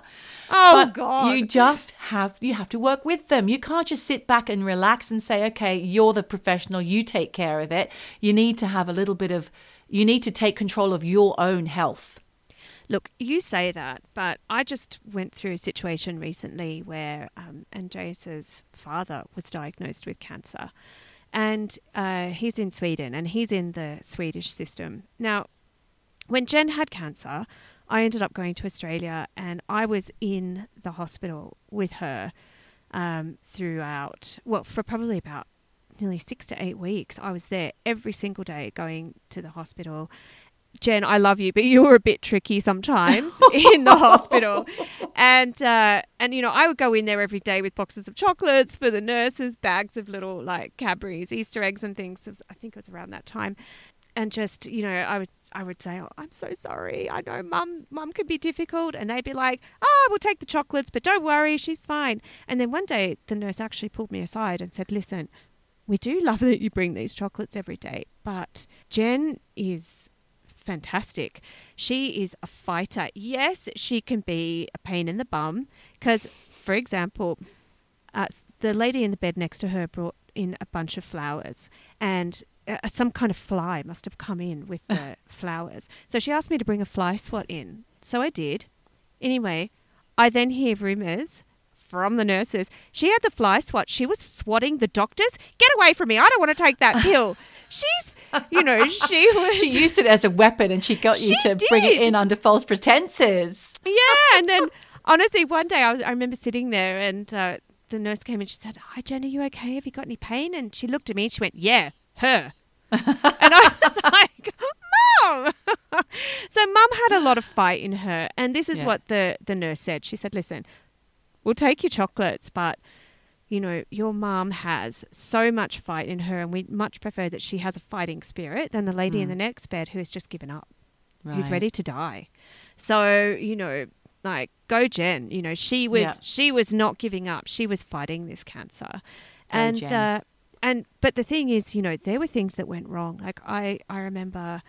Oh, But God. You just have you have to work with them. You can't just sit back and relax and say, "Okay, you're the professional, you take care of it." You need to have a little bit of you need to take control of your own health. Look, you say that, but I just went through a situation recently where um, Andreas's father was diagnosed with cancer, and uh, he's in Sweden and he's in the Swedish system. Now, when Jen had cancer, I ended up going to Australia and I was in the hospital with her um, throughout, well, for probably about nearly six to eight weeks. I was there every single day going to the hospital. Jen, I love you, but you were a bit tricky sometimes [laughs] in the hospital, and uh, and you know I would go in there every day with boxes of chocolates for the nurses, bags of little like Cadbury's, Easter eggs, and things. I think it was around that time, and just you know I would I would say, oh, I'm so sorry. I know mum mum can be difficult, and they'd be like, oh, we'll take the chocolates, but don't worry, she's fine. And then one day the nurse actually pulled me aside and said, listen, we do love that you bring these chocolates every day, but Jen is fantastic. She is a fighter. Yes, she can be a pain in the bum because, for example, uh, the lady in the bed next to her brought in a bunch of flowers and uh, some kind of fly must have come in with the [laughs] flowers. So she asked me to bring a fly swat in. So I did. Anyway, I then hear rumors from the nurses. She had the fly swat. She was swatting the doctors. Get away from me. I don't want to take that pill. [laughs] She's, you know, she [laughs] was. She used it as a weapon and she got you She to bring it in under false pretenses. yeah, and then [laughs] honestly, one day I was I remember sitting there and uh, the nurse came and she said, "Hi, Jen, are you okay? Have you got any pain?" And she looked at me and she went, "Yeah, her." and I was like, Mom! so Mum had a lot of fight in her. And this is Yeah. what the, the nurse said. She said, Listen, we'll take your chocolates, but you know, your mom has so much fight in her, and we much prefer that she has a fighting spirit than the lady in the next bed who has just given up, who's Hmm. Ready to die. So, you know, like go Jen, you know, she was she was not giving up. She was fighting this cancer. Go and uh and but the thing is, you know, there were things that went wrong. Like I I remember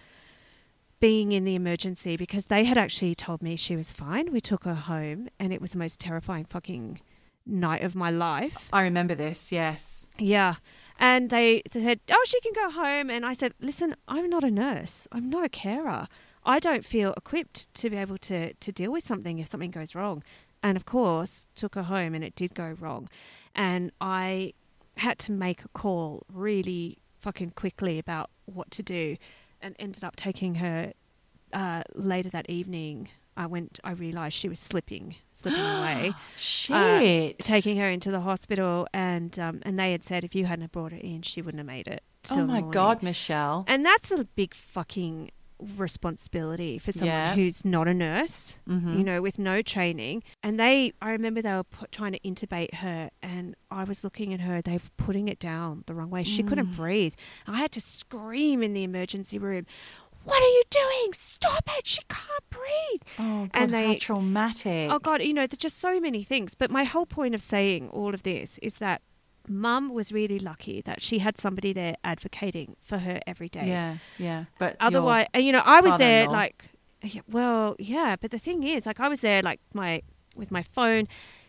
being in the emergency because they had actually told me she was fine. We took her home and it was the most terrifying fucking night of my life. I remember this. Yes. Yeah. And they, they said, Oh, she can go home. And I said, Listen, I'm not a nurse. I'm not a carer. I don't feel equipped to be able to, to deal with something if something goes wrong. And of course, took her home and it did go wrong. And I had to make a call really fucking quickly about what to do and ended up taking her uh, later that evening. I went, I realized she was slipping, slipping [gasps] away Shit. taking her into the hospital, and um, and they had said if you hadn't have brought her in, she wouldn't have made it. Oh my morning. God, Michelle. And that's a big fucking responsibility for someone Yeah. who's not a nurse, Mhm. you know, with no training. And they, I remember they were put, trying to intubate her, and I was looking at her. They were putting it down the wrong way. She couldn't Mm. breathe. I had to scream in the emergency room. What are you doing? Stop it! She can't breathe. Oh God, and how they- traumatic. Oh God, you know, there's just so many things. But my whole point of saying all of this is that Mum was really lucky that she had somebody there advocating for her every day. Yeah, yeah. But Otherwise, and you know, I was there like, well, yeah. But the thing is, like, I was there like my with my phone,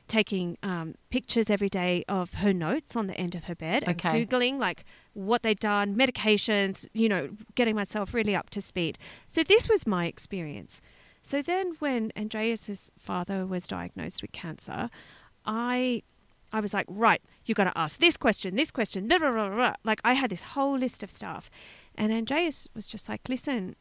taking um, pictures every day of her notes on the end of her bed and googling like what they'd done, medications, you know, getting myself really up to speed. So this was my experience. So then, when Andreas's father was diagnosed with cancer, I I was like, right, you got to ask this question, this question, blah, blah, blah, blah, like I had this whole list of stuff, and Andreas was just like, listen,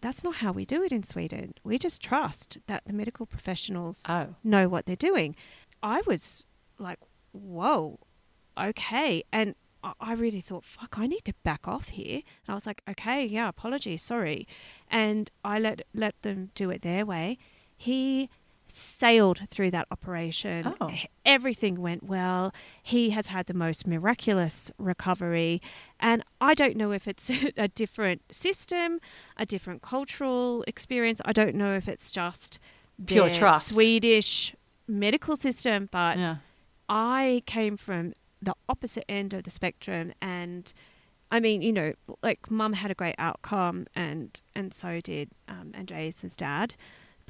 that's not how we do it in Sweden. We just trust that the medical professionals Oh. know what they're doing. I was like, whoa, okay. And I- I really thought, fuck, I need to back off here. And I was like, okay, yeah, apologies, sorry. And I let let them do it their way. He sailed through that operation. Oh. Everything went well. He has had the most miraculous recovery. And I don't know if it's [laughs] a different system, a different cultural experience. I don't know if it's just Pure trust. Swedish medical system, but Yeah. I came from the opposite end of the spectrum and I mean, you know, like mum had a great outcome and and so did um, Andreas's dad,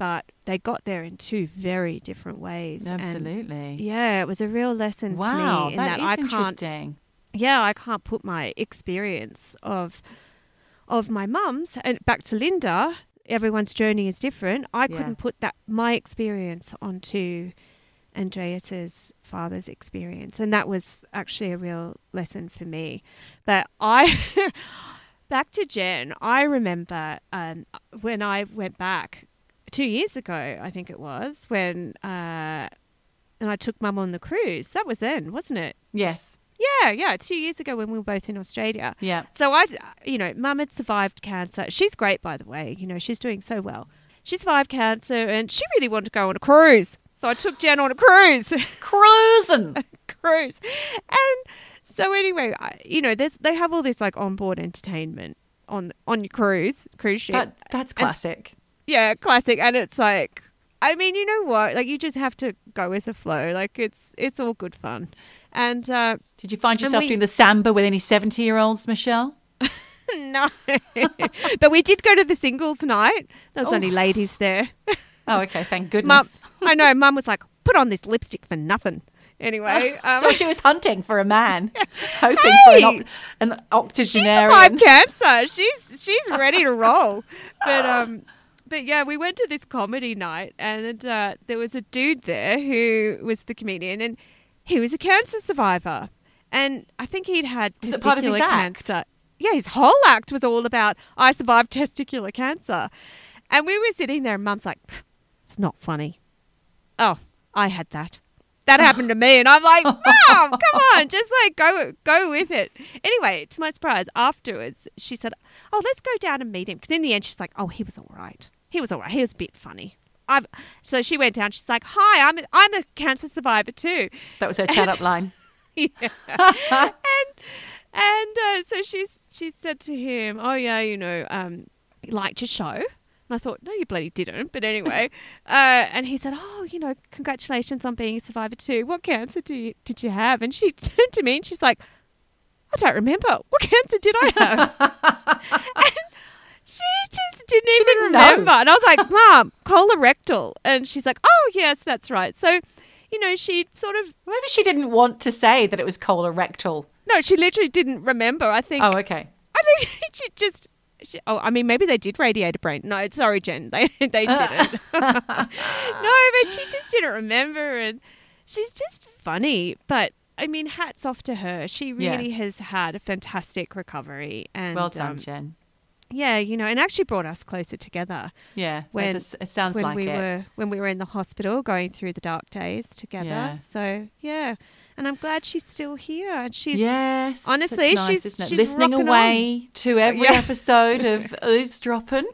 but they got there in two very different ways. And Absolutely. yeah, it was a real lesson wow, to me in that that, is I can't interesting. yeah, I can't put my experience of of my mum's and back to Linda. Everyone's journey is different. I Yeah. couldn't put that my experience onto Andreas's father's experience, and that was actually a real lesson for me. But I, [laughs] back to Jen, I remember um, when I went back two years ago, I think it was when. Uh, and I took mum on the cruise. That was then, wasn't it? Yes. Yeah, yeah, two years ago when we were both in Australia. Yeah. So I, you know, mum had survived cancer. She's great, by the way. You know, she's doing so well. She survived cancer and she really wanted to go on a cruise. So I took Jen on a cruise. [laughs] Cruising. [laughs] cruise. And so anyway, I, you know, there's they have all this like onboard entertainment on on your cruise, cruise ship. That, that's classic. Yeah, classic. And it's like I mean, you know what? Like you just have to go with the flow. Like it's it's all good fun. And uh Did you find yourself we- doing the samba with any 70 year olds, Michelle? [laughs] no. but we did go to the singles night. There was only ladies there. Oh, okay. Thank Mum, goodness. [laughs] I know. Mum was like, "Put on this lipstick for nothing." Anyway, [laughs] um, so she was hunting for a man, hoping for an, op- an she octogenarian. survived cancer. She's she's ready to roll. But um, but yeah, we went to this comedy night, and uh, there was a dude there who was the comedian, and he was a cancer survivor, and I think he'd had Was it part of his testicular act? cancer. Yeah, his whole act was all about I survived testicular cancer, and we were sitting there, and Mum's like, "It's not funny." Oh, I had that. that [laughs] happened to me, and I'm like, Mom, come on, just like go go with it. Anyway, to my surprise, afterwards she said, "Oh, let's go down and meet him." Because in the end, she's like, "Oh, he was all right. He was all right. He was a bit funny." I've, so she went down. She's like, "Hi, I'm a, I'm a cancer survivor too." That was her chat up line. [laughs] yeah. and and uh, so she's she said to him, "Oh yeah, you know, um, you liked your show." And I thought, no, you bloody didn't. But anyway, [laughs] uh, and he said, oh, you know, congratulations on being a survivor too. What cancer do you, did you have? And she [laughs] turned to me and she's like, I don't remember. What cancer did I have? and she just didn't She even didn't know. remember. And I was like, Mom, colorectal. And she's like, oh, yes, that's right. So, you know, she sort of, Maybe she didn't want to say that it was colorectal. no, she literally didn't remember. I think, Oh, okay. [laughs] I think [laughs] she just. She, oh, I mean, maybe they did radiate a brain. No, sorry, Jen, they [laughs] they didn't. no, but she just didn't remember, and she's just funny. But I mean, hats off to her. She Yeah. really has had a fantastic recovery, and Well done, um, Jen. Yeah, you know, and actually brought us closer together Yeah, when- it sounds when like we it. were when we were in the hospital going through the dark days together. Yeah. So yeah, and I'm glad she's still here, and she's yes, honestly, nice, she's- she's listening away to every Yeah. episode of [laughs] Eavesdropping.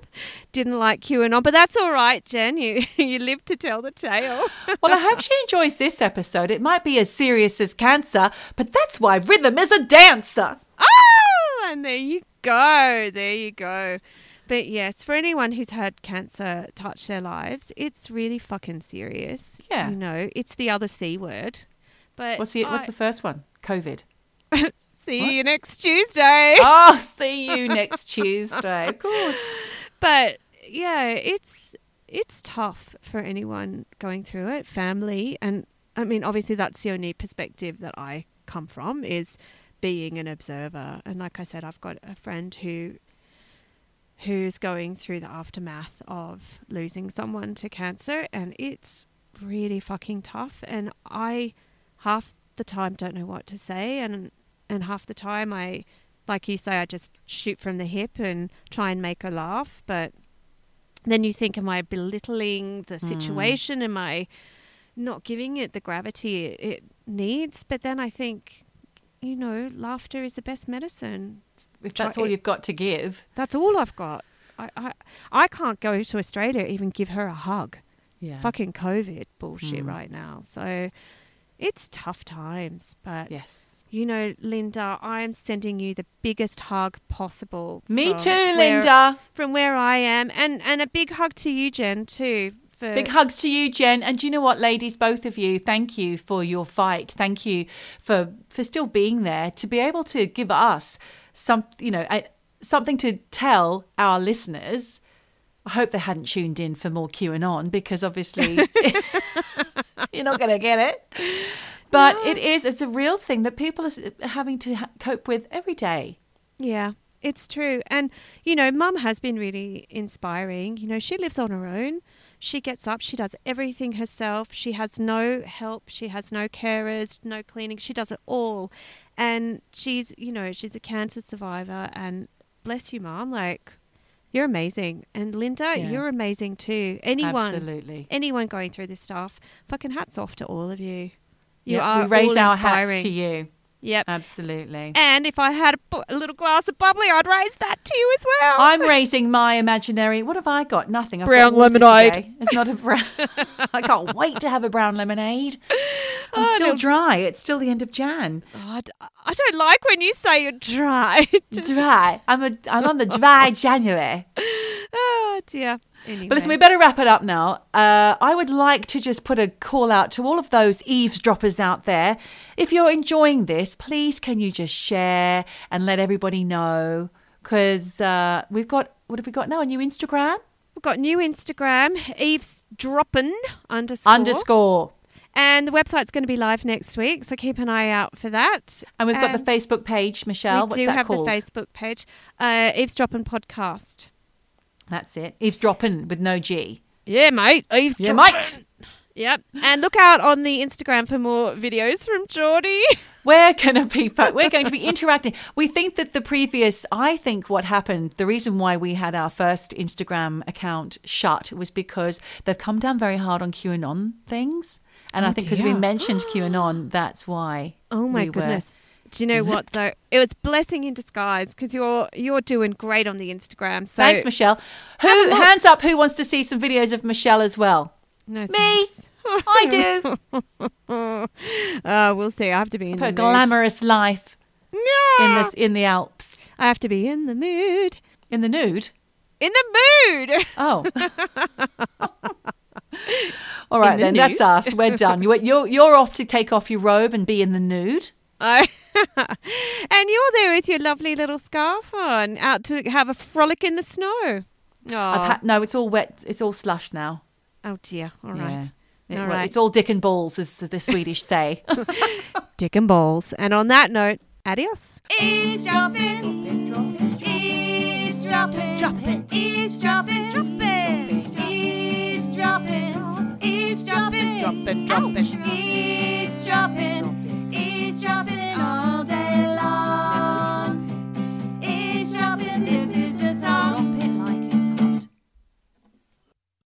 didn't like QAnon, but that's all right, Jen. You [laughs] you live to tell the tale. [laughs] Well, I hope she enjoys this episode. It might be as serious as cancer, but that's why rhythm is a dancer. And there you go. There you go. But yes, for anyone who's had cancer touch their lives, it's really fucking serious. Yeah. You know, it's the other C word. But What's the What's the first one? COVID. [laughs] see what? you next Tuesday. oh, [laughs] see you next Tuesday. Of course. But yeah, it's it's tough for anyone going through it, family, and I mean, obviously, that's the only perspective that I come from is being an observer. And like I said, I've got a friend who who's going through the aftermath of losing someone to cancer, and it's really fucking tough. And I half the time don't know what to say, and and half the time I like you say, I just shoot from the hip and try and make her laugh. But then you think, am I belittling the hmm. situation? Am I not giving it the gravity it, it needs? But then I think, you know, laughter is the best medicine. If Try- that's all you've got to give. That's all I've got. I, I, I can't go to Australia even give her a hug. Yeah. Fucking COVID bullshit Mm. right now. So it's tough times. But Yes. you know, Linda, I'm sending you the biggest hug possible. Me too, where- Linda. From where I am, and and a big hug to you, Jen, too. For Big hugs to you, Jen. And do you know what, ladies, both of you, thank you for your fight. Thank you for for still being there to be able to give us some, you know, a, something to tell our listeners. I hope they hadn't tuned in for more Q and QAnon because obviously [laughs] [laughs] you're not going to get it. But it is, it's a real thing that people are having to ha- cope with every day. Yeah, it's true. And, you know, mum has been really inspiring. You know, she lives on her own. She gets up, she does everything herself. She has no help, she has no carers, no cleaning. She does it all. And she's, you know, she's a cancer survivor. And bless you, mum. Like, you're amazing. And Linda, Yeah. you're amazing too. Anyone, Absolutely. anyone going through this stuff, fucking hats off to all of you. You Yeah, are we raise our hats to you. Yep. Absolutely. And if I had a, bu- a little glass of bubbly, I'd raise that to you as well. I'm raising my imaginary. What have I got? Nothing. I've Brown got lemonade. today. It's not a brown. [laughs] I can't wait to have a brown lemonade. I'm Oh, still no. dry. It's still the end of Jan. Oh, I d- I don't like when you say you're dry. [laughs] Dry. I'm a. I'm on the dry January. Oh dear. Anyway. But listen, we better wrap it up now. Uh, I would like to just put a call out to all of those eavesdroppers out there. If you're enjoying this, please can you just share and let everybody know? Because uh, we've got what have we got now? A new Instagram We've got new Instagram, eavesdroppin underscore. underscore. And the website's going to be live next week, so keep an eye out for that. And we've got the Facebook page, Michelle. We What's do that have called? the Facebook page, uh, Eavesdropping Podcast. That's it. Eavesdropping with no G. Yeah, mate. Yeah, mate. Yep. And look out on the Instagram for more videos from Geordie. We're going to be we're going to be interacting. We think that the previous I think what happened the reason why we had our first Instagram account shut was because they've come down very hard on QAnon things. And Oh, I think because we mentioned QAnon, that's why. Oh my we were- goodness. Do you know what though? It was blessing in disguise because you're you're doing great on the Instagram. So Thanks, Michelle. Who Have a look. hands up? Who wants to see some videos of Michelle as well? no Me. thanks. I [laughs] do. Uh, we'll see. I have to be in Her the mood. glamorous life No. in the in the Alps, I have to be in the mood. in the nude. In the mood. Oh. [laughs] All right, the then. That's us. We're done. You- You're, you're off to take off your robe and be in the nude. Oh. [laughs] and you're there with your lovely little scarf on, out to have a frolic in the snow. Oh, I've had, no, it's all wet. It's all slush now. oh dear. All Yeah. It- All well. It's all dick and balls, as the, the Swedish [laughs] say. [laughs] Dick and balls. And on that note, adios. Eavesdropping, eavesdropping, dropping, eavesdropping, dropping, eavesdropping, eavesdropping, Dropping, dropping. Ouch.